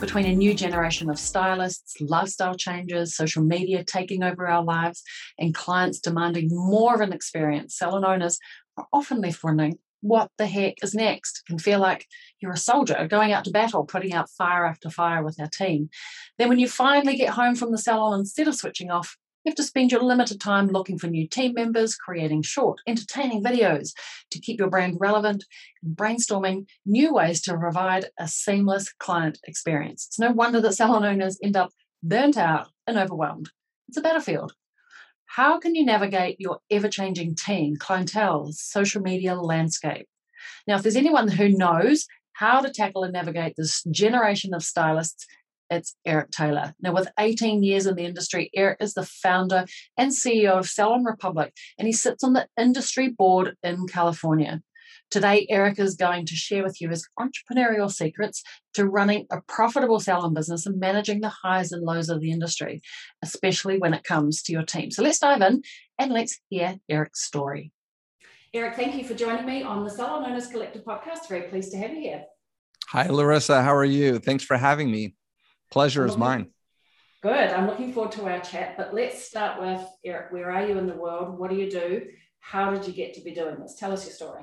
between a new generation of stylists, lifestyle changes, social media taking over our lives, and clients demanding more of an experience, salon owners are often left wondering what the heck is next. It can feel like you're a soldier going out to battle, putting out fire after fire with our team. Then, when you finally get home from the salon, instead of switching off, have to spend your limited time looking for new team members, creating short, entertaining videos to keep your brand relevant, and brainstorming new ways to provide a seamless client experience. It's no wonder that salon owners end up burnt out and overwhelmed. It's a battlefield. How can you navigate your ever changing team, clientele, social media landscape? Now, if there's anyone who knows how to tackle and navigate this generation of stylists it's Eric Taylor. Now, with 18 years in the industry, Eric is the founder and CEO of Salon Republic, and he sits on the industry board in California. Today, Eric is going to share with you his entrepreneurial secrets to running a profitable salon business and managing the highs and lows of the industry, especially when it comes to your team. So let's dive in and let's hear Eric's story. Eric, thank you for joining me on the Salon Owners Collective podcast. Very pleased to have you here. Hi, Larissa. How are you? Thanks for having me. Pleasure is mine. Good. I'm looking forward to our chat. But let's start with Eric. Where are you in the world? What do you do? How did you get to be doing this? Tell us your story.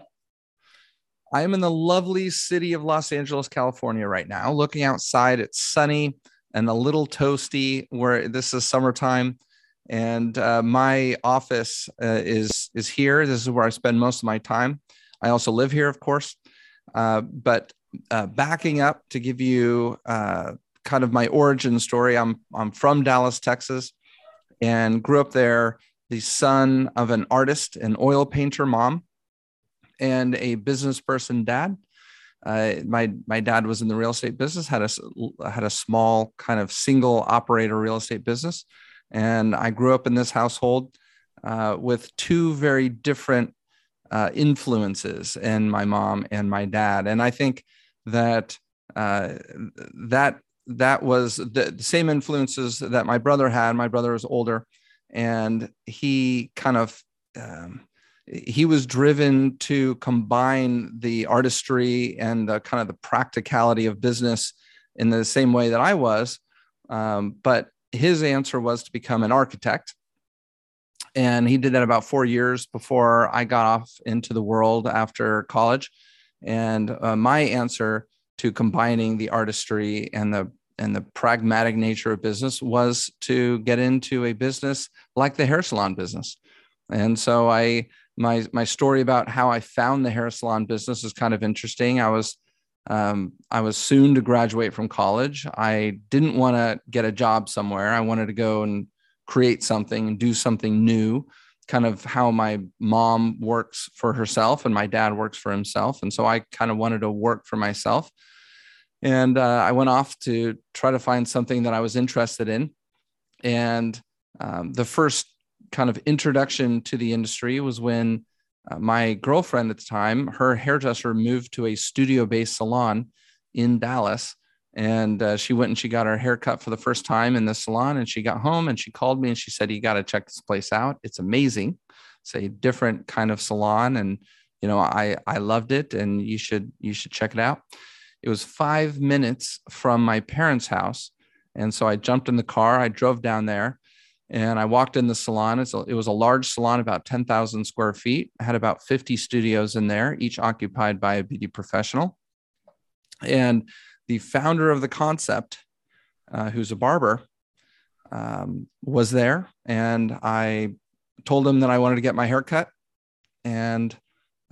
I am in the lovely city of Los Angeles, California, right now. Looking outside, it's sunny and a little toasty. Where this is summertime, and uh, my office uh, is is here. This is where I spend most of my time. I also live here, of course. Uh, but uh, backing up to give you uh, kind of my origin story. I'm I'm from Dallas, Texas, and grew up there. The son of an artist, an oil painter mom, and a business person dad. Uh, my my dad was in the real estate business. had a had a small kind of single operator real estate business, and I grew up in this household uh, with two very different uh, influences in my mom and my dad. And I think that uh, that that was the, the, same influences that my brother had. My brother was older, and he kind of um, he was driven to combine the artistry and the kind of the practicality of business in the same way that I was. Um, but his answer was to become an architect. And he did that about four years before I got off into the world after college. And uh, my answer to combining the artistry and the and the pragmatic nature of business was to get into a business like the hair salon business. And so I my my story about how I found the hair salon business is kind of interesting. I was um, I was soon to graduate from college. I didn't want to get a job somewhere. I wanted to go and create something and do something new kind of how my mom works for herself and my dad works for himself. And so I kind of wanted to work for myself. And uh, I went off to try to find something that I was interested in. And um, the first kind of introduction to the industry was when uh, my girlfriend at the time, her hairdresser moved to a studio based salon in Dallas. And uh, she went and she got her hair cut for the first time in the salon. And she got home and she called me and she said, You got to check this place out. It's amazing. It's a different kind of salon. And, you know, I, I loved it and you should, you should check it out. It was five minutes from my parents' house. And so I jumped in the car, I drove down there and I walked in the salon. A, it was a large salon, about 10,000 square feet. I had about 50 studios in there, each occupied by a beauty professional. And the founder of the concept, uh, who's a barber, um, was there. And I told him that I wanted to get my hair cut. And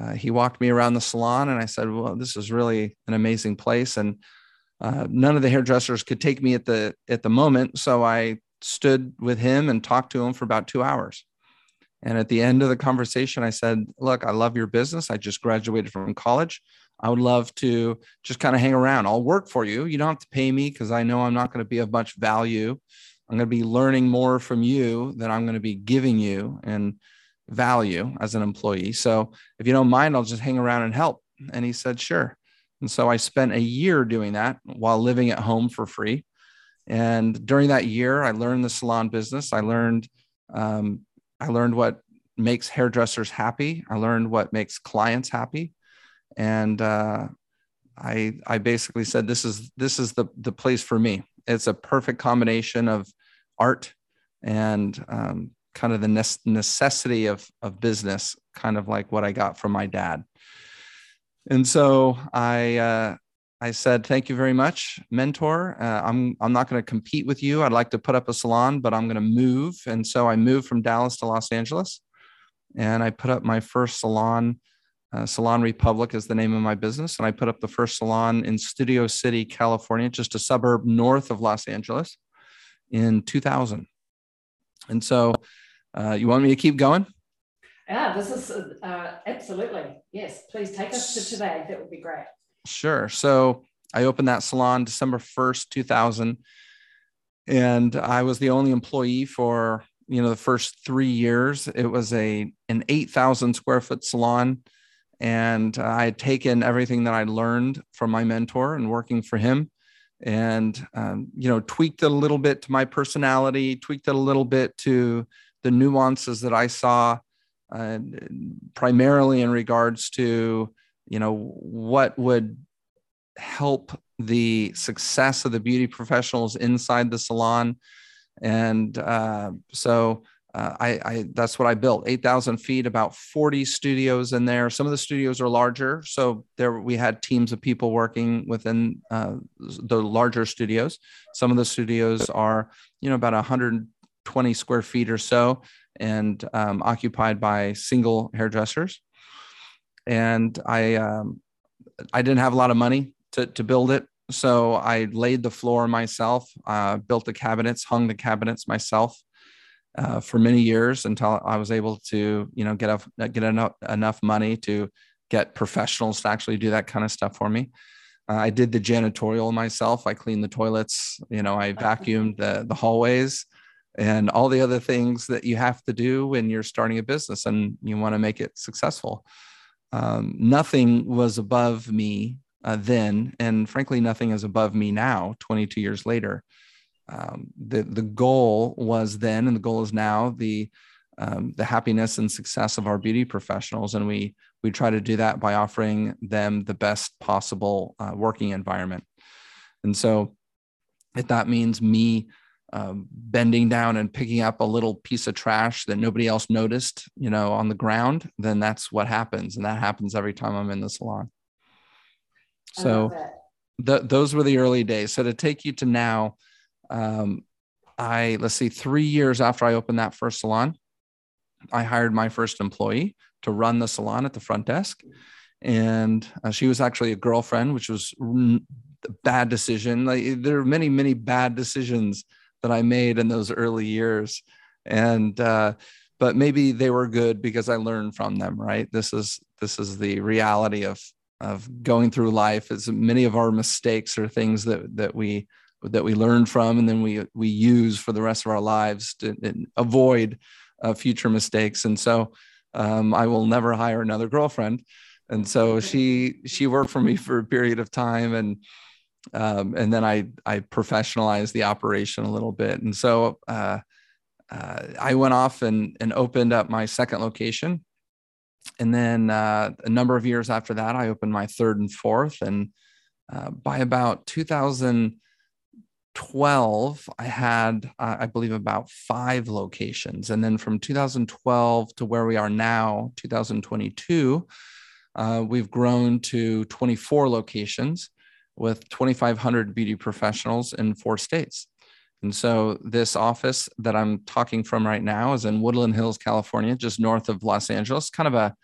uh, he walked me around the salon, and I said, "Well, this is really an amazing place." And uh, none of the hairdressers could take me at the at the moment, so I stood with him and talked to him for about two hours. And at the end of the conversation, I said, Look, I love your business. I just graduated from college. I would love to just kind of hang around. I'll work for you. You don't have to pay me because I know I'm not going to be of much value. I'm going to be learning more from you than I'm going to be giving you and value as an employee. So if you don't mind, I'll just hang around and help. And he said, Sure. And so I spent a year doing that while living at home for free. And during that year, I learned the salon business. I learned um, I learned what makes hairdressers happy. I learned what makes clients happy, and uh, I I basically said this is this is the the place for me. It's a perfect combination of art and um, kind of the necessity of of business, kind of like what I got from my dad. And so I uh, I said, "Thank you very much, mentor. Uh, I'm I'm not going to compete with you. I'd like to put up a salon, but I'm going to move." And so I moved from Dallas to Los Angeles, and I put up my first salon. Uh, salon Republic is the name of my business, and I put up the first salon in Studio City, California, just a suburb north of Los Angeles, in 2000. And so, uh, you want me to keep going? Yeah, this is uh, absolutely yes. Please take us to today. That would be great. Sure. So I opened that salon December 1st, 2000. And I was the only employee for, you know, the first three years. It was a an 8,000 square foot salon. And I had taken everything that I learned from my mentor and working for him and, um, you know, tweaked it a little bit to my personality, tweaked it a little bit to the nuances that I saw, uh, primarily in regards to you know what would help the success of the beauty professionals inside the salon and uh, so uh, I, I, that's what I built 8,000 feet, about 40 studios in there. Some of the studios are larger. So there we had teams of people working within uh, the larger studios. Some of the studios are, you know, about 120 square feet or so and um, occupied by single hairdressers and I um, I didn't have a lot of money to to build it, so I laid the floor myself, uh, built the cabinets, hung the cabinets myself uh, for many years until I was able to you know get a, get enough enough money to get professionals to actually do that kind of stuff for me. Uh, I did the janitorial myself. I cleaned the toilets. You know, I vacuumed the the hallways and all the other things that you have to do when you're starting a business and you want to make it successful um, nothing was above me uh, then, and frankly, nothing is above me now, 22 years later. Um, the the goal was then, and the goal is now the um, the happiness and success of our beauty professionals, and we we try to do that by offering them the best possible uh, working environment. And so, if that means me um, bending down and picking up a little piece of trash that nobody else noticed, you know, on the ground, then that's what happens. And that happens every time I'm in the salon. So the, those were the early days. So to take you to now, um, I, let's see, three years after I opened that first salon, I hired my first employee to run the salon at the front desk. And uh, she was actually a girlfriend, which was a bad decision. Like, there are many, many bad decisions that I made in those early years. And uh, but maybe they were good because I learned from them, right? This is this is the reality of of going through life. Is many of our mistakes are things that that we that we learn from and then we we use for the rest of our lives to avoid uh, future mistakes. And so um, I will never hire another girlfriend. And so she she worked for me for a period of time and um, and then I I professionalized the operation a little bit, and so uh, uh, I went off and and opened up my second location, and then uh, a number of years after that, I opened my third and fourth, and uh, by about 2012, I had I believe about five locations, and then from 2012 to where we are now, 2022. Uh, we've grown to 24 locations with 2,500 beauty professionals in four states. And so, this office that I'm talking from right now is in Woodland Hills, California, just north of Los Angeles, kind of a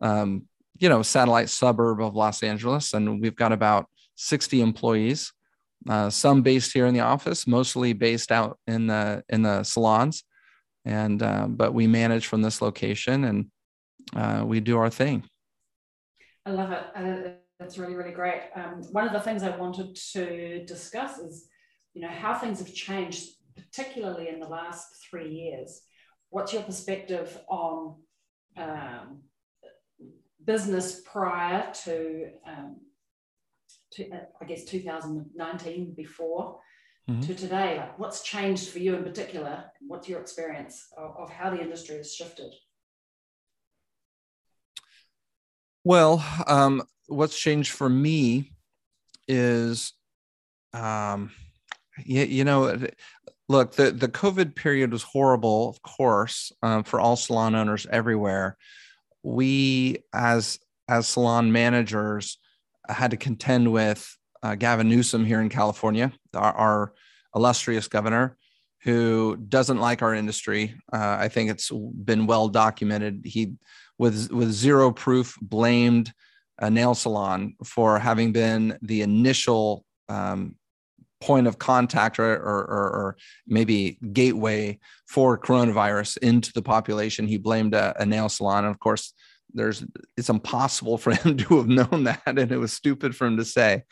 um, you know satellite suburb of Los Angeles, and we've got about 60 employees. Uh, some based here in the office, mostly based out in the in the salons, and uh, but we manage from this location and uh, we do our thing. I love it. That's really really great. Um, one of the things I wanted to discuss is, you know, how things have changed, particularly in the last three years. What's your perspective on um, business prior to, um, to uh, I guess 2019 before? mm-hmm. to today? Like what's changed for you in particular? What's your experience of, of how the industry has shifted? Well, um, what's changed for me is, um, you, you know, look, the, the COVID period was horrible, of course, um, for all salon owners everywhere. We, as as salon managers, had to contend with uh, Gavin Newsom here in California, our, our, illustrious governor, who doesn't like our industry. Uh, I think it's been well documented. He, with with zero proof, blamed a nail salon for having been the initial um, point of contact or, or, or, maybe gateway for coronavirus into the population. He blamed a, a, nail salon, and of course, there's it's impossible for him to have known that, and it was stupid for him to say.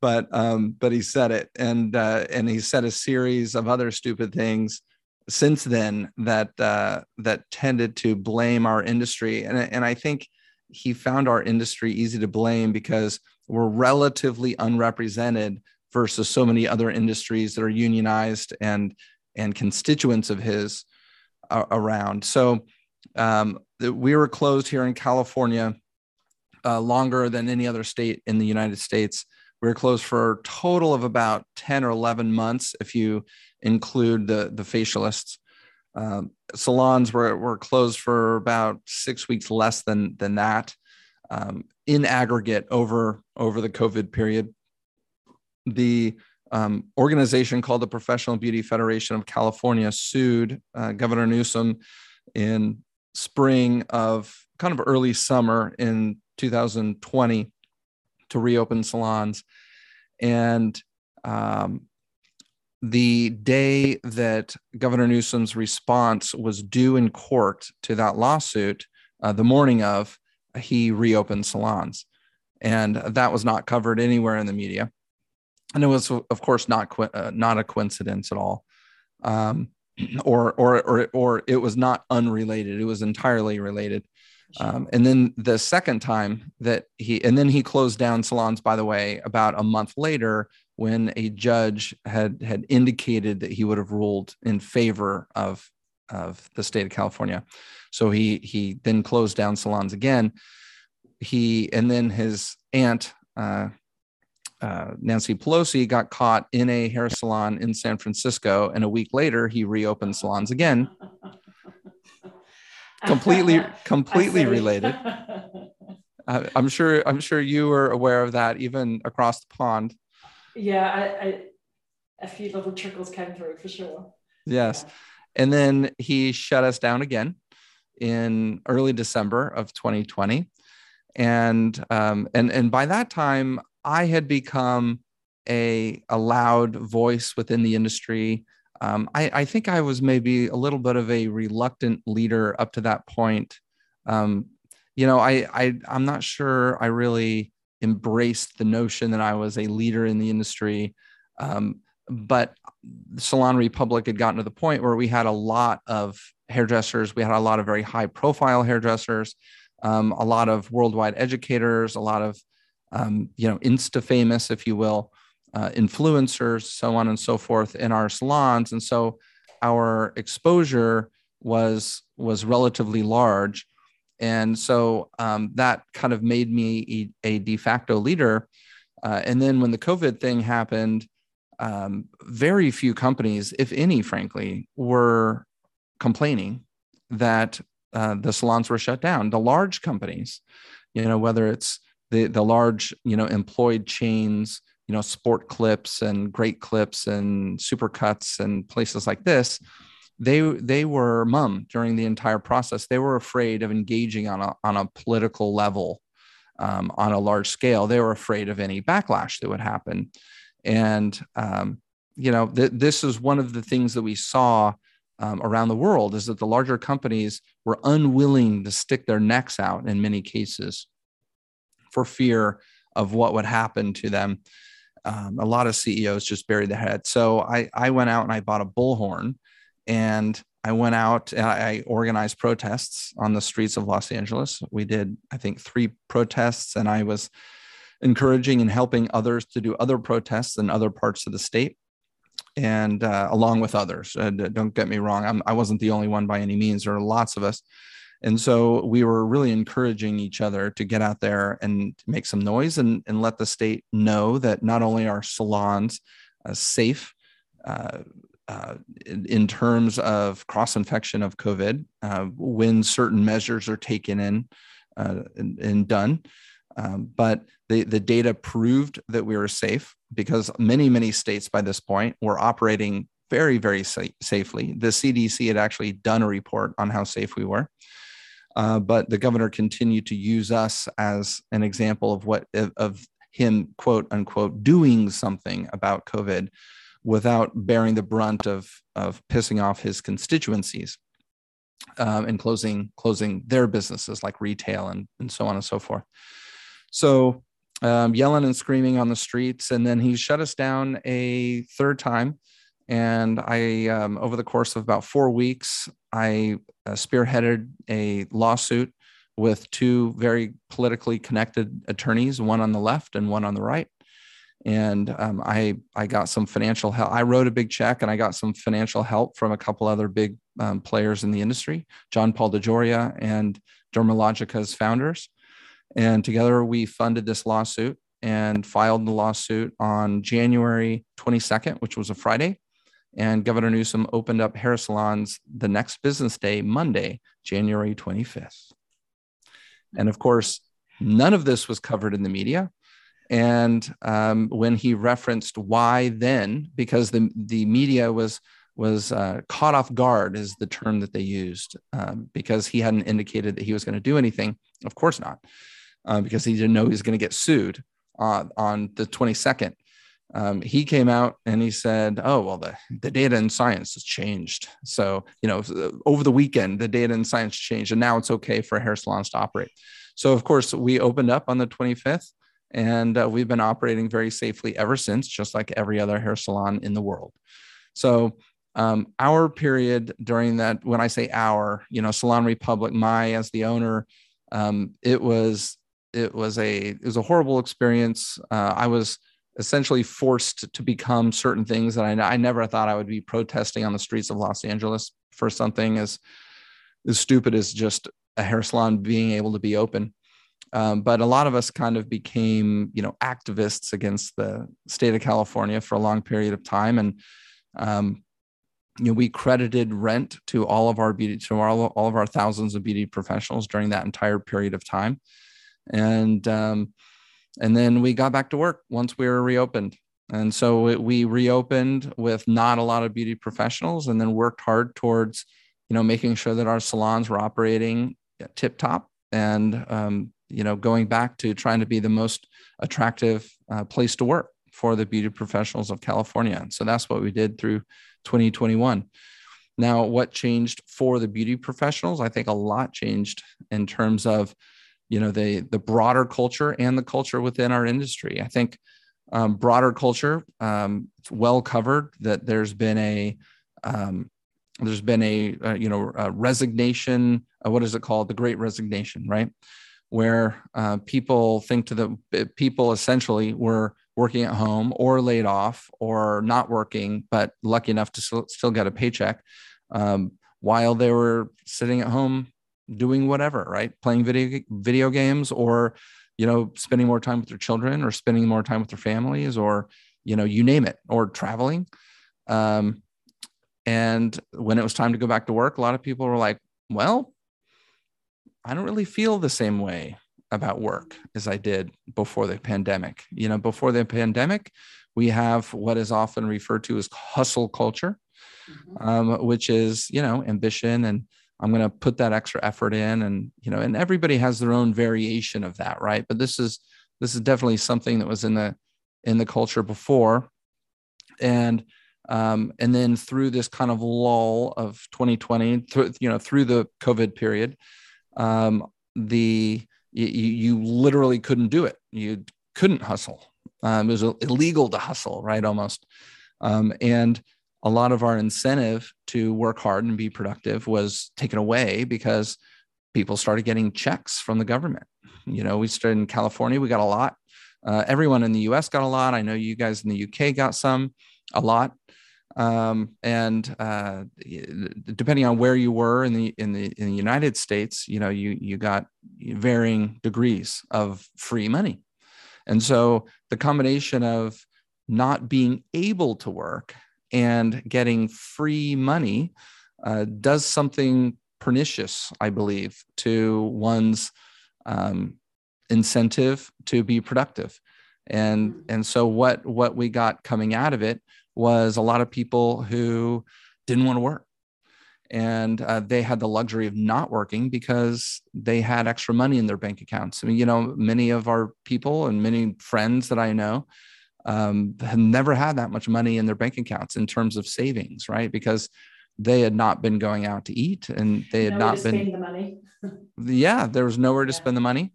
But um, but he said it, and uh, and he said a series of other stupid things since then that uh, that tended to blame our industry, and and I think he found our industry easy to blame because we're relatively unrepresented versus so many other industries that are unionized and and constituents of his uh, around. So um, we were closed here in California uh, longer than any other state in the United States. We were closed for a total of about 10 or 11 months if you include the, the facialists. Um, salons were, were closed for about six weeks less than, than that um, in aggregate over, over the COVID period. The um, organization called the Professional Beauty Federation of California sued uh, Governor Newsom in spring of kind of early summer in 2020 to reopen salons. And um, the day that Governor Newsom's response was due in court to that lawsuit, uh, the morning of, he reopened salons. And that was not covered anywhere in the media. And it was, of course, not, uh, not a coincidence at all. Um, or, or, or, or it was not unrelated. It was entirely related. Um, and then the second time that he, and then he closed down salons, by the way, about a month later when a judge had had indicated that he would have ruled in favor of of the state of California. So he he then closed down salons again. He and then his aunt uh, uh, Nancy Pelosi got caught in a hair salon in San Francisco, and a week later he reopened salons again completely completely related uh, i'm sure i'm sure you were aware of that even across the pond yeah I, I a few little trickles came through for sure yes yeah. and then he shut us down again in early december of 2020 and um, and and by that time i had become a, a loud voice within the industry um, I, I, think I was maybe a little bit of a reluctant leader up to that point. Um, you know, I, I I'm not sure I really embraced the notion that I was a leader in the industry. Um, but Salon Republic had gotten to the point where we had a lot of hairdressers. We had a lot of very high profile hairdressers, um, a lot of worldwide educators, a lot of, um, you know, insta famous, if you will uh, influencers, so on and so forth in our salons. And so our exposure was was relatively large. And so um, that kind of made me a, de facto leader. Uh, and then when the COVID thing happened, um, very few companies, if any, frankly, were complaining that uh, the salons were shut down. The large companies, you know, whether it's the the large, you know, employed chains you know sport clips and great clips and supercuts and places like this they they were mum during the entire process they were afraid of engaging on a on a political level um, on a large scale they were afraid of any backlash that would happen and um, you know th- this is one of the things that we saw um, around the world is that the larger companies were unwilling to stick their necks out in many cases for fear of what would happen to them. Um, a lot of CEOs just buried their head. So I, I went out and I bought a bullhorn and I went out and I organized protests on the streets of Los Angeles. We did, I think, three protests, and I was encouraging and helping others to do other protests in other parts of the state and uh, along with others. Uh, don't get me wrong, I'm, I was not the only one by any means. There are lots of us. And so we were really encouraging each other to get out there and make some noise and, and let the state know that not only are salons uh, safe uh, uh, in, terms of cross infection of COVID uh, when certain measures are taken in and, and, done, um, but the, the data proved that we were safe because many, many states by this point were operating very, very sa- safely. The CDC had actually done a report on how safe we were. Uh, but the governor continued to use us as an example of what of him quote unquote doing something about COVID without bearing the brunt of of pissing off his constituencies um, and closing closing their businesses like retail and, and so on and so forth. So um, yelling and screaming on the streets. And then he shut us down a third time. And I, um, over the course of about four weeks, I uh, spearheaded a lawsuit with two very politically connected attorneys, one on the left and one on the right. And um, I, I got some financial help. I wrote a big check and I got some financial help from a couple other big um, players in the industry, John Paul DeJoria and Dermalogica's founders. And together we funded this lawsuit and filed the lawsuit on January 22nd, which was a Friday. And Governor Newsom opened up hair salons the next business day, Monday, January 25th. And of course, none of this was covered in the media. And um, when he referenced why then, because the, the media was was uh, caught off guard is the term that they used um, because he hadn't indicated that he was going to do anything. Of course not uh, because he didn't know he was going to get sued uh, on the 22nd. Um, he came out and he said, "Oh well, the the data and science has changed. So you know, over the weekend, the data and science changed, and now it's okay for hair salons to operate." So of course, we opened up on the 25th, and uh, we've been operating very safely ever since, just like every other hair salon in the world. So um, our period during that, when I say our, you know, Salon Republic, my as the owner, um, it was it was a it was a horrible experience. Uh, I was essentially forced to become certain things that I, I never thought I would be protesting on the streets of Los Angeles for something as as stupid as just a hair salon being able to be open. Um, but a lot of us kind of became, you know, activists against the state of California for a long period of time, and um, you know, we credited rent to all of our beauty to all, all of our thousands of beauty professionals during that entire period of time. And um, and then we got back to work once we were reopened. And so it, we reopened with not a lot of beauty professionals and then worked hard towards you know making sure that our salons were operating tip top and um, you know going back to trying to be the most attractive uh, place to work for the beauty professionals of california. And so that's what we did through 2021 now what changed for the beauty professionals? I think a lot changed in terms of you know the the broader culture and the culture within our industry. I think um, broader culture um, it's well covered that there's been a um, there's been a, a you know a resignation uh, what is it called? The great resignation right where uh, people think to the people essentially were working at home or laid off or not working but lucky enough to still, still get a paycheck um, while they were sitting at home doing whatever, right? Playing video video games or you know spending more time with their children or spending more time with their families or you know you name it or traveling. Um, and when it was time to go back to work, a lot of people were like, "Well, I don't really feel the same way about work as I did before the pandemic. You know, before the pandemic, we have what is often referred to as hustle culture, mm-hmm. um, which is you know ambition and I'm going to put that extra effort in and you know and everybody has their own variation of that right but this is this is definitely something that was in the in the culture before and Um, and then through this kind of lull of 2020, through, you know, through the COVID period, um, the you, you literally couldn't do it. You couldn't hustle. Um, it was illegal to hustle, right? Almost. Um, and a lot of our incentive to work hard and be productive was taken away because people started getting checks from the government. You know, we started in California, we got a lot. Uh, everyone in the US got a lot. I know you guys in the UK got some, a lot. Um, and uh, depending on where you were in the in the in the United States, you know, you you got varying degrees of free money. And so the combination of not being able to work and getting free money uh, does something pernicious, I believe, to one's um, incentive to be productive. And, mm-hmm. and so what, what we got coming out of it was a lot of people who didn't want to work. And uh, they had the luxury of not working because they had extra money in their bank accounts. I mean, you know, many of our people and many friends that I know um, have never had that much money in their bank accounts in terms of savings, right? Because they had not been going out to eat and they had nowhere not been the money. yeah, there was nowhere to Yeah. spend the money,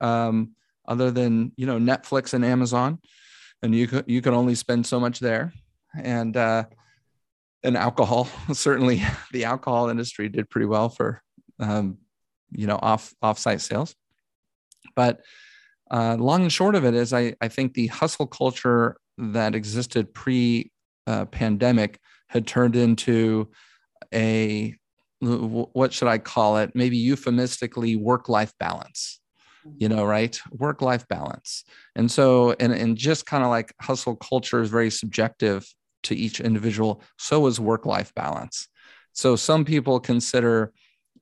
um, other than you know Netflix and Amazon, and you could you could only spend so much there, and uh, and alcohol certainly the alcohol industry did pretty well for um, you know off off-site sales, but uh, long and short of it is I I think the hustle culture that existed pre uh, pandemic had turned into a what should I call it? Maybe euphemistically work life balance, you know, right? Work life balance. And so, and, and just kind of like hustle culture is very subjective to each individual, so is work life balance. So, some people consider,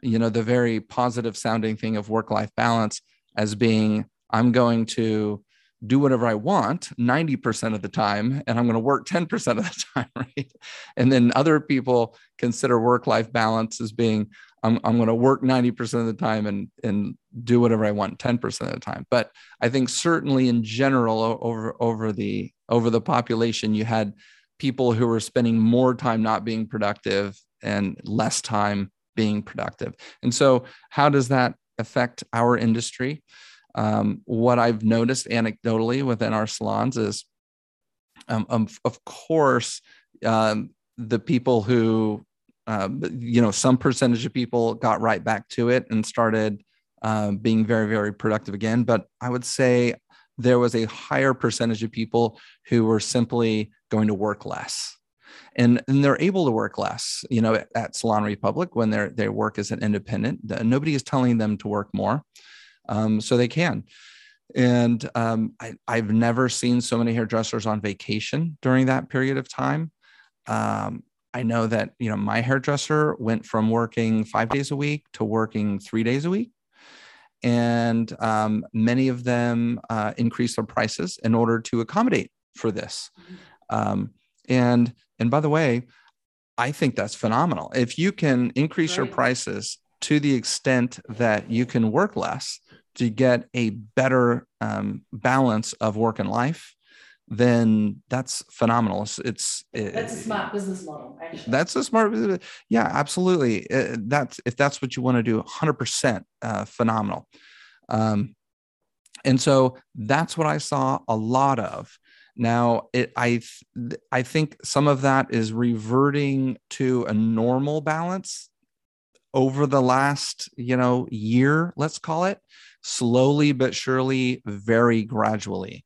you know, the very positive sounding thing of work life balance as being I'm going to do whatever I want 90% of the time, and I'm going to work 10% of the time, right? And then other people consider work life balance as being I'm, I'm going to work 90% of the time and, and do whatever I want 10% of the time. But I think certainly in general over, over the over the population, you had people who were spending more time not being productive and less time being productive. And so how does that affect our industry? Um, what I've noticed anecdotally within our salons is, um, um, of course, um, the people who, uh, you know, some percentage of people got right back to it and started uh, being very, very productive again. But I would say there was a higher percentage of people who were simply going to work less. And, and they're able to work less, you know, at, at Salon Republic when they they work as an independent. Nobody is telling them to work more um, so they can. And um, I, have never seen so many hairdressers on vacation during that period of time. Um, I know that you know my hairdresser went from working five days a week to working three days a week, and um, many of them uh, increased their prices in order to accommodate for this. Um, and and by the way, I think that's phenomenal. If you can increase your prices to the extent that you can work less to get a better um, balance of work and life, then that's phenomenal. It's, it's That's a smart business model, actually. that's a smart yeah absolutely Uh, that's if that's what you want to do 100% uh, phenomenal um, and so that's what i saw a lot of now it i th- i think some of that is reverting to a normal balance over the last you know year let's call it slowly but surely very gradually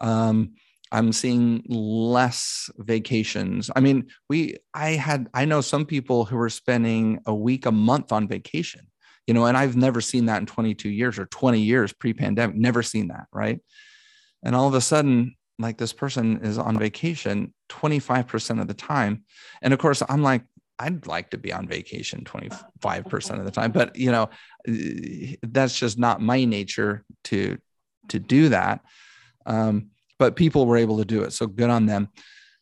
um, I'm seeing less vacations. I mean, we I had I know some people who were spending a week a month on vacation, you know, and I've never seen that in 22 years or 20 years pre-pandemic, never seen that, right? And all of a sudden, like this person is on vacation 25% of the time. And of course, I'm like, I'd like to be on vacation 25% of the time, but you know, that's just not my nature to to do that. Um, but people were able to do it so good on them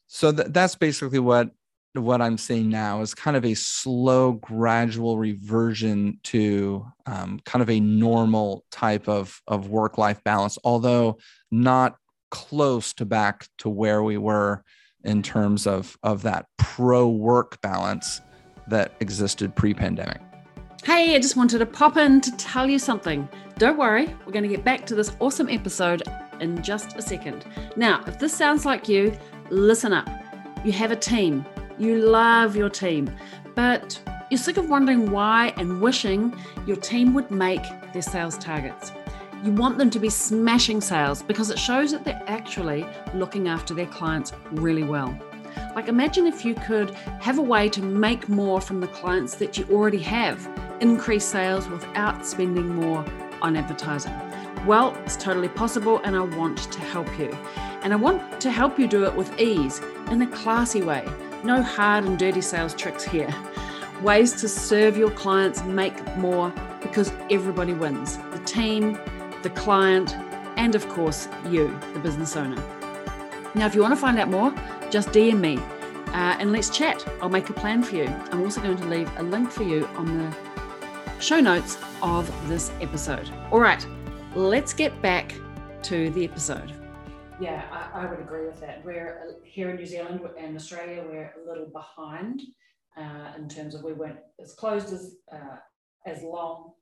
so th- that's basically what what i'm seeing now is kind of a slow gradual reversion to um, kind of a normal type of of work life balance although not close to back to where we were in terms of of that pro work balance that existed pre-pandemic. Hey, I just wanted to pop in to tell you something. Don't worry, we're going to get back to this awesome episode in just a second. Now, if this sounds like you, listen up. You have a team, you love your team, but you're sick of wondering why and wishing your team would make their sales targets. You want them to be smashing sales because it shows that they're actually looking after their clients really well. Like, imagine if you could have a way to make more from the clients that you already have, increase sales without spending more on advertising. Well, it's totally possible, and I want to help you. And I want to help you do it with ease in a classy way. No hard and dirty sales tricks here ways to serve your clients, make more, because everybody wins the team, the client, and of course, you, the business owner. Now, if you want to find out more, just DM me uh, and let's chat. I'll make a plan for you. I'm also going to leave a link for you on the show notes of this episode. All right, let's get back to the episode. Yeah, I, I would agree with that. We're uh, here in New Zealand and Australia, we're a little behind uh, in terms of we weren't as closed as uh, as long.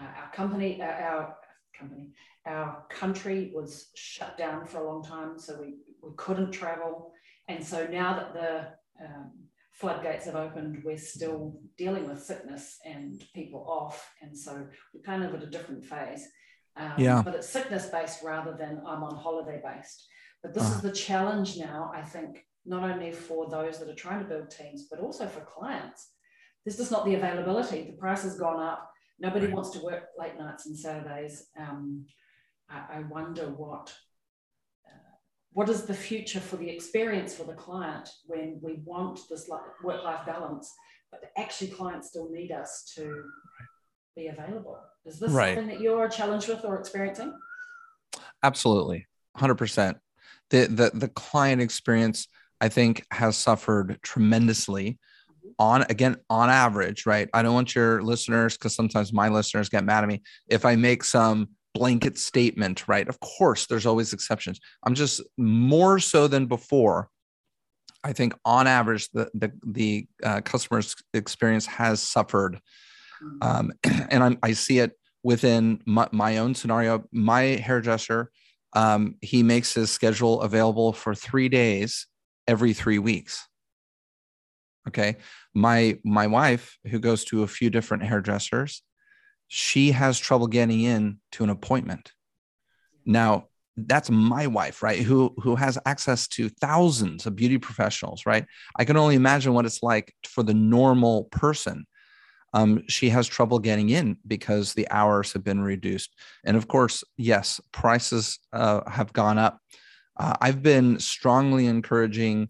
Uh, our company, uh, our company, our country was shut down for a long time, so we, we couldn't travel. And so now that the um, floodgates have opened, we're still dealing with sickness and people off, and so we're kind of at a different phase. Um, yeah. But it's sickness based rather than I'm on holiday based. But this uh. is the challenge now, I think, not only for those that are trying to build teams, but also for clients. There's just not the availability. The price has gone up. Nobody right. wants to work late nights and Saturdays. Um, I, I, wonder what uh, what is the future for the experience for the client when we want this work-life balance, but actually clients still need us to right. Be available. Is this right. something that you're challenged with or experiencing? Absolutely, hundred percent. The the the client experience I think has suffered tremendously on again on average right i don't want your listeners because sometimes my listeners get mad at me if i make some blanket statement right of course there's always exceptions i'm just more so than before i think on average the the, the uh, customer's experience has suffered um, and I'm, i see it within my, my, own scenario my hairdresser um, he makes his schedule available for three days every three weeks. Okay. My my wife, who goes to a few different hairdressers, she has trouble getting in to an appointment. Now, that's my wife, right? Who who has access to thousands of beauty professionals, right? I can only imagine what it's like for the normal person. Um, she has trouble getting in because the hours have been reduced, and of course, yes, prices uh, have gone up uh, I've been strongly encouraging,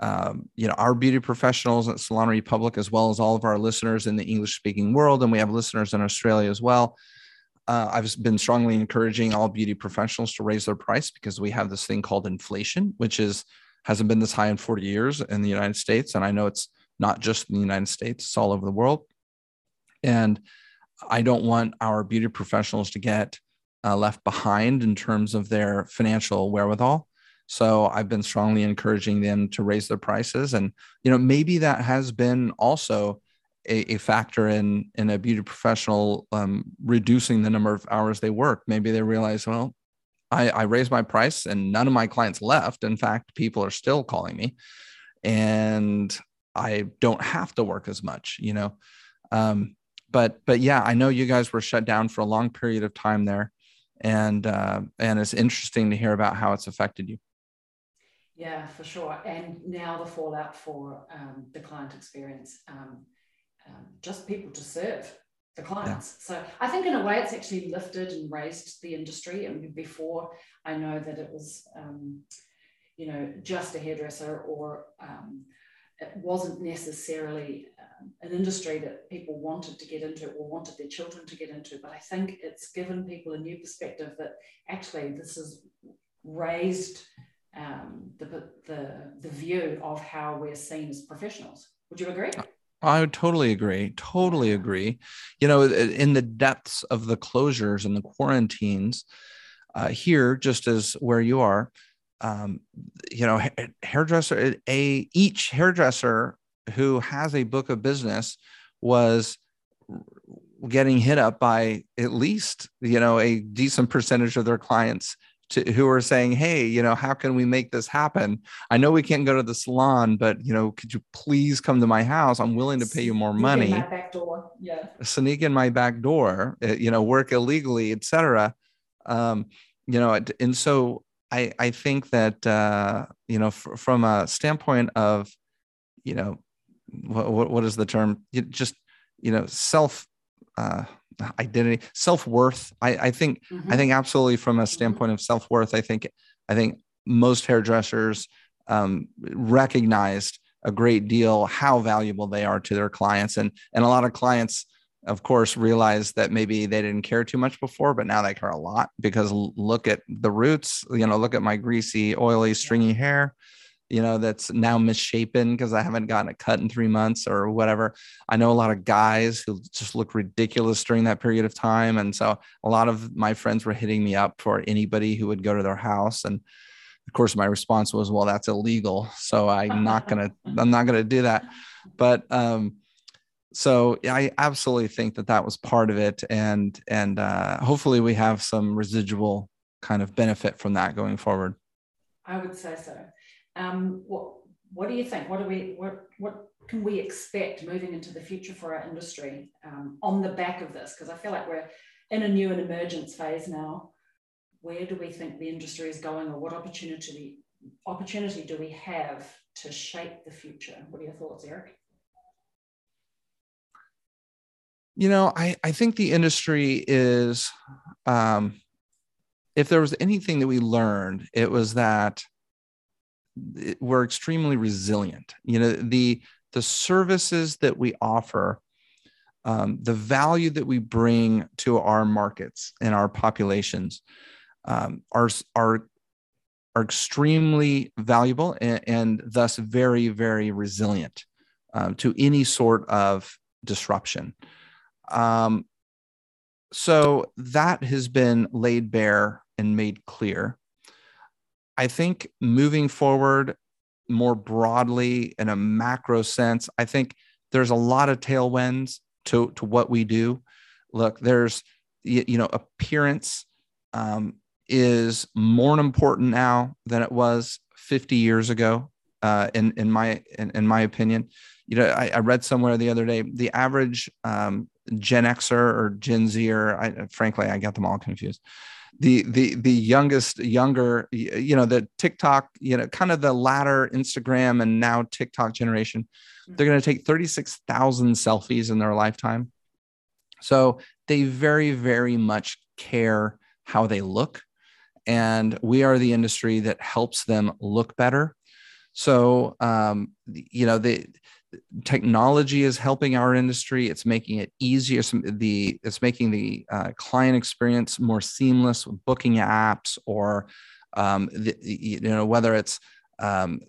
um, you know, our beauty professionals at Salon Republic, as well as all of our listeners in the English speaking world, and we have listeners in Australia as well. Uh, I've been strongly encouraging all beauty professionals to raise their price because we have this thing called inflation, which is hasn't been this high in 40 years in the United States, and I know it's not just in the United States; it's all over the world. And I don't want our beauty professionals to get uh, left behind in terms of their financial wherewithal. So I've been strongly encouraging them to raise their prices, and you know maybe that has been also a, a factor in in a beauty professional um, reducing the number of hours they work. Maybe they realize, well, I, I raised my price and none of my clients left. In fact, people are still calling me, and I don't have to work as much. You know, um, but but yeah, I know you guys were shut down for a long period of time there and uh, and it's interesting to hear about how it's affected you. Yeah, for sure. And now the fallout for um, the client experience, um, um, just people to serve the clients. Yeah. So I think in a way it's actually lifted and raised the industry. Mean, before I know that it was, um, you know, just a hairdresser or um, it wasn't necessarily an industry that people wanted to get into or wanted their children to get into. But I think it's given people a new perspective that actually this has raised um, the, the, the view of how we're seen as professionals. Would you agree? I would totally agree. Totally agree. You know, in the depths of the closures and the quarantines uh, here, just as where you are, um, you know, hairdresser, a each hairdresser who has a book of business was getting hit up by at least you know a decent percentage of their clients to, who are saying hey you know how can we make this happen? I know we can't go to the salon but you know could you please come to my house? I'm willing to pay you more money sneak in my back door. Yeah. Sneak in my back door eh, you know work illegally etc um you know and so I, I think that uh, you know f- from a standpoint of you know what, what is the term? You just you know self uh, identity self-worth. I, I think mm-hmm. I think absolutely from a mm-hmm. standpoint of self-worth I think I think most hairdressers um, recognized a great deal how valuable they are to their clients. And and a lot of clients of course realized that maybe they didn't care too much before but now they care a lot because look at the roots you know look at my greasy oily stringy hair you know that's now misshapen because i haven't gotten a cut in three months or whatever i know a lot of guys who just look ridiculous during that period of time and so a lot of my friends were hitting me up for anybody who would go to their house and of course my response was well that's illegal so i'm not gonna i'm not gonna do that but um so I absolutely think that that was part of it, and and uh, hopefully we have some residual kind of benefit from that going forward. I would say so. Um, what what do you think? What do we what what can we expect moving into the future for our industry um, on the back of this? Because I feel like we're in a new and emergence phase now. Where do we think the industry is going, or what opportunity opportunity do we have to shape the future? What are your thoughts, Eric? you know i i think the industry is um if there was anything that we learned it was that we're extremely resilient you know the the services that we offer um, the value that we bring to our markets and our populations um, are are are extremely valuable and, and thus very very resilient um, to any sort of disruption um, so that has been laid bare and made clear. I think moving forward more broadly in a macro sense, I think there's a lot of tailwinds to, to what we do. Look, there's, you, know, appearance um, is more important now than it was 50 years ago, uh, in, in, my, in, in my opinion. You know, I, I, read somewhere the other day, the average um, Gen Xer or Gen Zer. I, frankly, I got them all confused. The the the youngest, younger, you know, the TikTok, you know, kind of the latter Instagram and now TikTok generation. Hmm. They're going to take thirty six thousand selfies in their lifetime. So they very very much care how they look, and we are the industry that helps them look better. So um, you know the technology is helping our industry. It's making it easier. The it's making the uh, client experience more seamless with booking apps or um, the, you know whether it's um,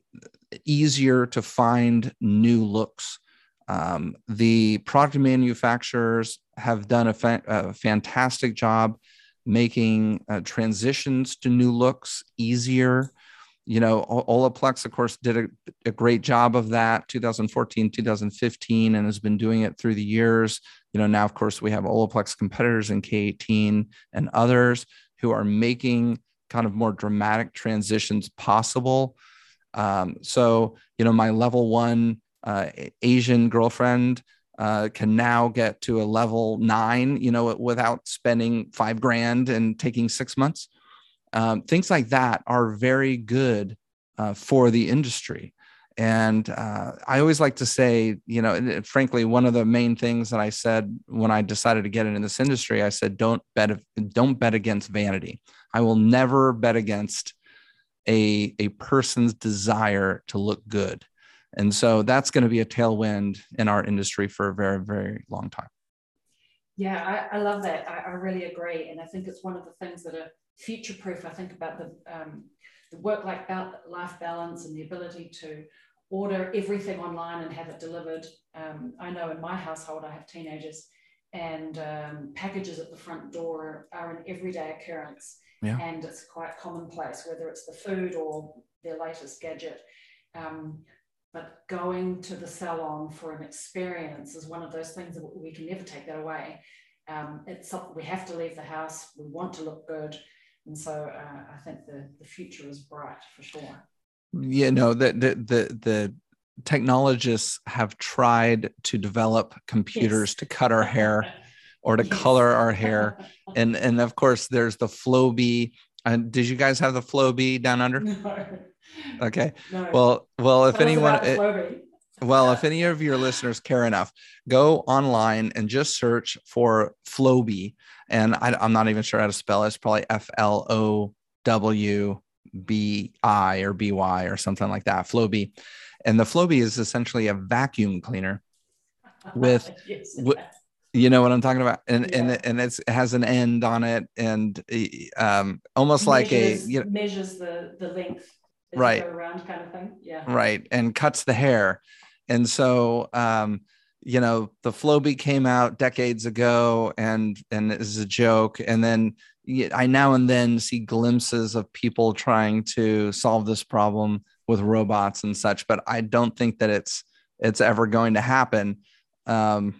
easier to find new looks. Um, the product manufacturers have done a, fa- a fantastic job making uh, transitions to new looks easier you know, Olaplex, of course, did a, a, great job of that 2014, 2015, and has been doing it through the years. You know, now, of course, we have Olaplex competitors in K18 and others who are making kind of more dramatic transitions possible. Um, so, you know, my level one uh, Asian girlfriend uh, can now get to a level nine, you know, without spending five grand and taking six months. Um, things like that are very good uh, for the industry. And uh, I always like to say, you know, frankly, one of the main things that I said when I decided to get into this industry, I said, don't bet, don't bet against vanity. I will never bet against a, a person's desire to look good. And so that's going to be a tailwind in our industry for a very, very long time. Yeah, I, I love that. I, I really agree. And I think it's one of the things that are future proof, I think about the, um, the work life balance and the ability to order everything online and have it delivered. Um, I know in my household, I have teenagers and um, packages at the front door are an everyday occurrence. yeah. and it's quite commonplace, whether it's the food or their latest gadget. Um, but going to the salon for an experience is one of those things that we can never take that away. Um, it's something we have to leave the house. We want to look good, and so uh, I think the the future is bright for sure. Yeah, no, the the the, the technologists have tried to develop computers yes. to cut our hair or to yes. color our hair, and and of course there's the Flowbee. And did you guys have the Flowbee down under? No. Okay. No. Well, well, if anyone, it, well, if any of your listeners care enough, go online and just search for Flowbee. And I, am not even sure how to spell it. It's probably F L O W B I or B Y or something like that. Flowbee. And the Flowbee is essentially a vacuum cleaner with, yes, with you know what I'm talking about, and yeah. and and it's, it has an end on it, and um, almost measures, like a you know, measures the the length right around kind of thing yeah right and cuts the hair and so um you know the Flowbee came out decades ago and and is a joke. And then i now and then see glimpses of people trying to solve this problem with robots and such but i don't think that it's it's ever going to happen. Um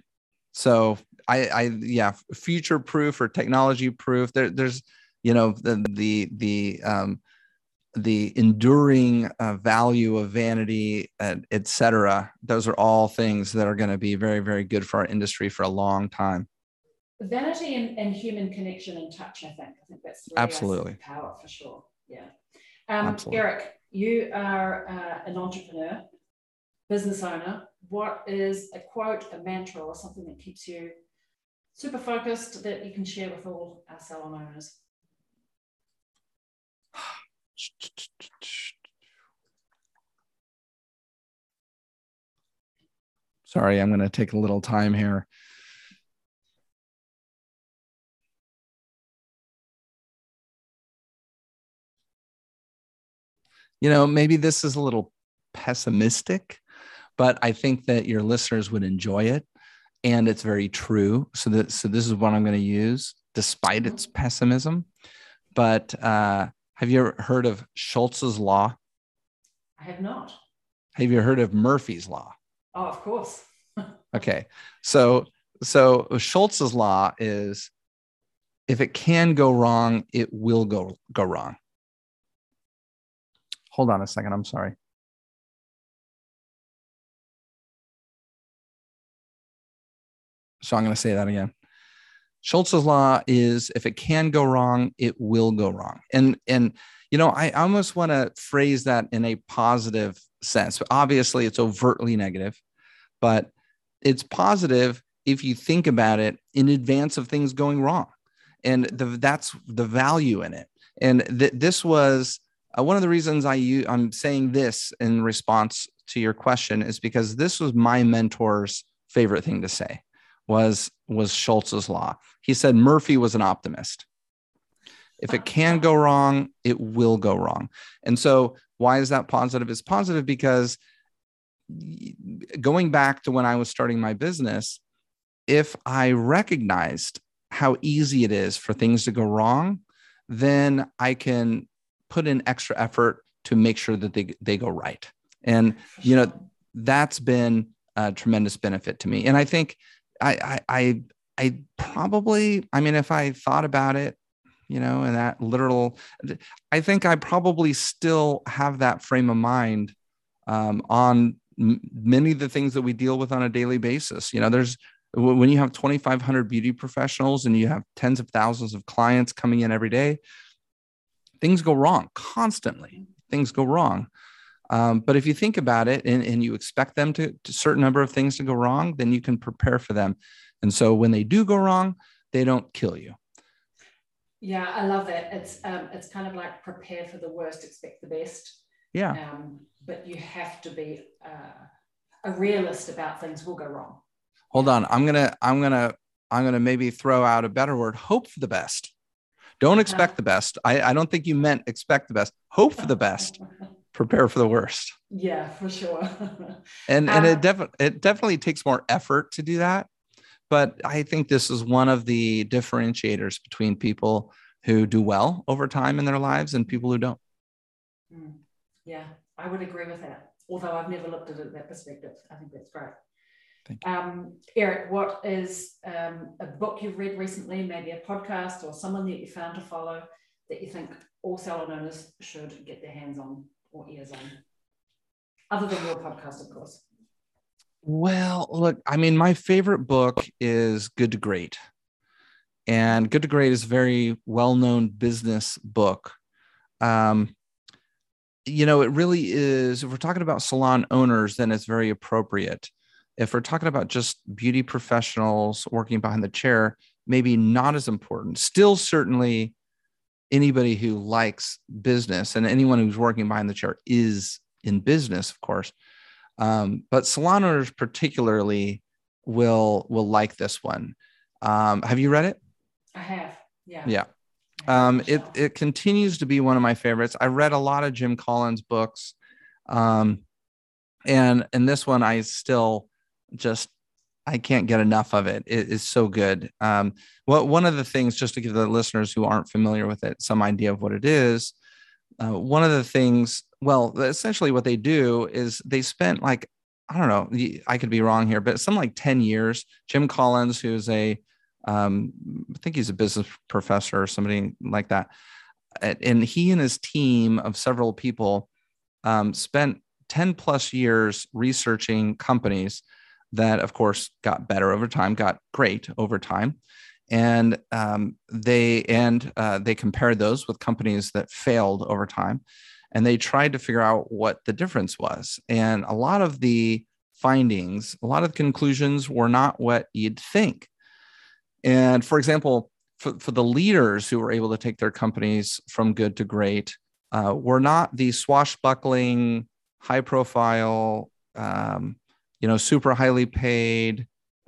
so i i yeah future proof or technology proof there, there's you know the the the um the enduring uh, value of vanity, uh, cetera. Those are all things that are going to be very, very good for our industry for a long time. Vanity and, and human connection and touch, I think. I think that's absolutely power for sure. Yeah. Um, absolutely. Eric, you are uh, an entrepreneur, business owner. What is a quote, a mantra, or something that keeps you super focused that you can share with all our salon owners? Sorry, I'm going to take a little time here. You know, maybe this is a little pessimistic, but I think that your listeners would enjoy it and it's very true. So that so this is what I'm going to use despite its pessimism. But uh have you ever heard of Schultz's law? I have not. Have you heard of Murphy's law? Oh, of course. okay. So so Schultz's law is if it can go wrong, it will go go wrong. Hold on a second. I'm sorry. So I'm going to say that again. Schultz's law is if it can go wrong, it will go wrong. And and you know, I almost want to phrase that in a positive sense. Obviously, it's overtly negative, but it's positive if you think about it in advance of things going wrong. And the, that's the value in it. And th- this was uh, one of the reasons I u- I'm saying this in response to your question is because this was my mentor's favorite thing to say was was Schultz's law. He said Murphy was an optimist. If it can go wrong, it will go wrong. And so, why is that positive? It's positive because going back to when I was starting my business, if I recognized how easy it is for things to go wrong, then I can put in extra effort to make sure that they, they go right. And, you know, that's been a tremendous benefit to me. And I think I, I, I, probably, I mean, if I thought about it, you know, in that literal, I think I probably still have that frame of mind um, on m- many of the things that we deal with on a daily basis. You know, there's when you have 2,500 beauty professionals and you have tens of thousands of clients coming in every day, things go wrong constantly. Things go wrong. Um, but if you think about it and, and you expect them to, to certain number of things to go wrong, then you can prepare for them. And so when they do go wrong, they don't kill you. Yeah, I love that. It's um, it's kind of like prepare for the worst, expect the best. Yeah. Um, but you have to be uh, a realist about things will go wrong. Hold on, I'm gonna I'm gonna I'm gonna maybe throw out a better word. Hope for the best. Don't expect uh-huh. the best. I, I don't think you meant expect the best. Hope for the best. prepare for the worst. Yeah, for sure. and and it um, definitely it definitely takes more effort to do that. But I think this is one of the differentiators between people who do well over time in their lives and people who don't. Mm. Yeah, I would agree with that. Although I've never looked at it that perspective. I think that's great. Thank you. Um, Eric, what is um, a book you've read recently, maybe a podcast or someone that you found to follow that you think all salon owners should get their hands on or ears on? Other than your podcast, of course. Well, look, I mean, my favorite book is Good to Great. And Good to Great is a very well known business book. Um, you know, it really is. If we're talking about salon owners, then it's very appropriate. If we're talking about just beauty professionals working behind the chair, maybe not as important. Still, certainly, anybody who likes business and anyone who's working behind the chair is in business, of course. Um, but salon owners particularly will will like this one. Um, have you read it? I have. Yeah. Yeah. Um, it it continues to be one of my favorites. I read a lot of Jim Collins books, um, and and this one I still just I can't get enough of it. It is so good. Um, well, one of the things, just to give the listeners who aren't familiar with it some idea of what it is, uh, one of the things, well, essentially what they do is they spent like, I don't know, I could be wrong here, but some like 10 years. Jim Collins, who's a, um, I think he's a business professor or somebody like that. And he and his team of several people um, spent 10 plus years researching companies that, of course, got better over time, got great over time. And um, they and uh, they compared those with companies that failed over time. And they tried to figure out what the difference was. And a lot of the findings a lot of the conclusions were not what you'd think. And for example for, for the leaders who were able to take their companies from good to great uh, were not the swashbuckling high profile um, you know super highly paid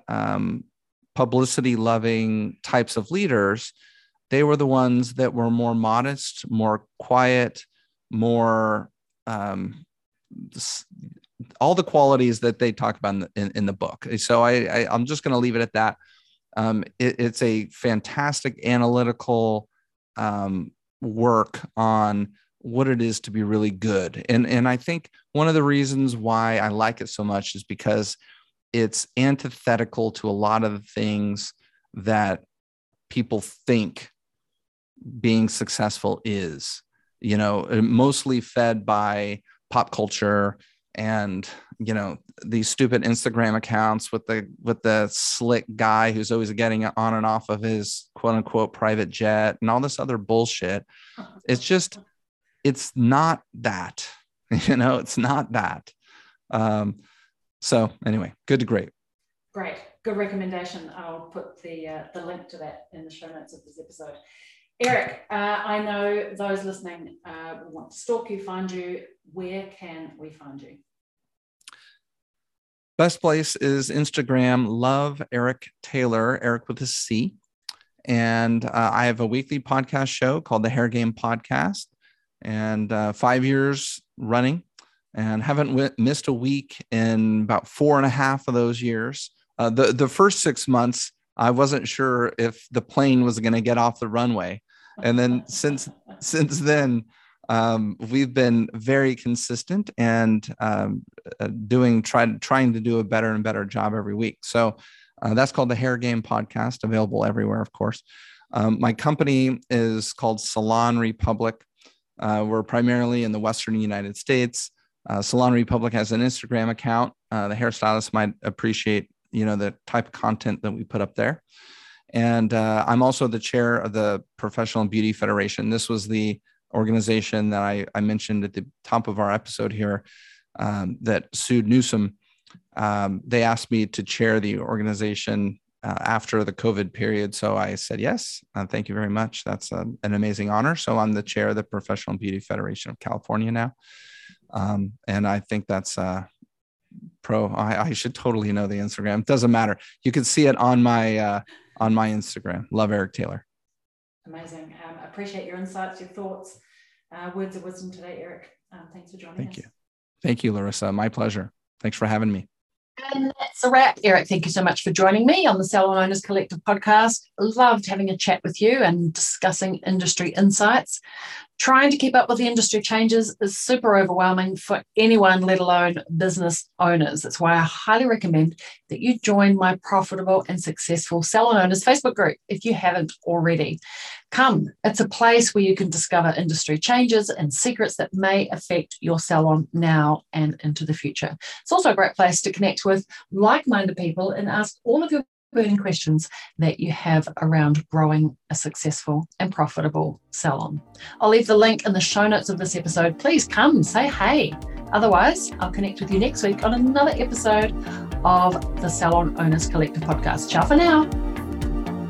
um, publicity loving types of leaders, they were the ones that were more modest, more quiet, more um, all the qualities that they talk about in the, in, in the book. So I, I am just going to leave it at that. Um, it, it's a fantastic analytical um, work on what it is to be really good, and and I think one of the reasons why I like it so much is because it's antithetical to a lot of the things that people think being successful is you know uh, mostly fed by pop culture and you know these stupid instagram accounts with the with the slick guy who's always getting on and off of his quote unquote private jet and all this other bullshit. It's just it's not that you know it's not that um so anyway, good to great. Great, good recommendation. I'll put the uh, the link to that in the show notes of this episode. Eric, uh, I know those listening uh, want to stalk you, find you. Where can we find you? Best place is Instagram. Love Eric Taylor, Eric with a C. And uh, I have a weekly podcast show called the Hair Game Podcast, and uh, five years running and haven't w- missed a week in about four and a half of those years. Uh, the the first six months, I wasn't sure if the plane was going to get off the runway, and then since since then, um, we've been very consistent and um, uh, doing try, trying to do a better and better job every week. So uh, that's called the Hair Game Podcast, available everywhere, of course. Um, my company is called Salon Republic. Uh, we're primarily in the Western United States. Uh, Salon Republic has an Instagram account. Uh, the hairstylist might appreciate, you know, the type of content that we put up there. And uh, I'm also the chair of the Professional Beauty Federation. This was the organization that I, I mentioned at the top of our episode here um, that sued Newsom. Um, they asked me to chair the organization uh, after the COVID period. So I said, yes, uh, thank you very much. That's a, an amazing honor. So I'm the chair of the Professional Beauty Federation of California now. Um, and I think that's uh, pro. I, I, should totally know the Instagram. It doesn't matter. You can see it on my uh, on my Instagram. Love Eric Taylor. Amazing. Um, appreciate your insights, your thoughts, uh, words of wisdom today, Eric. Um, thanks for joining Thank us. you. Thank you, Larissa. My pleasure. Thanks for having me. And that's a wrap. Eric, thank you so much for joining me on the Salon Owners Collective podcast. Loved having a chat with you and discussing industry insights. Trying to keep up with the industry changes is super overwhelming for anyone, let alone business owners. That's why I highly recommend that you join my profitable and successful salon owners Facebook group if you haven't already. Come, it's a place where you can discover industry changes and secrets that may affect your salon now and into the future. It's also a great place to connect with like minded people and ask all of your burning questions that you have around growing a successful and profitable salon. I'll leave the link in the show notes of this episode. Please come say hey. Otherwise, I'll connect with you next week on another episode of the Salon Owners Collective podcast. Ciao for now.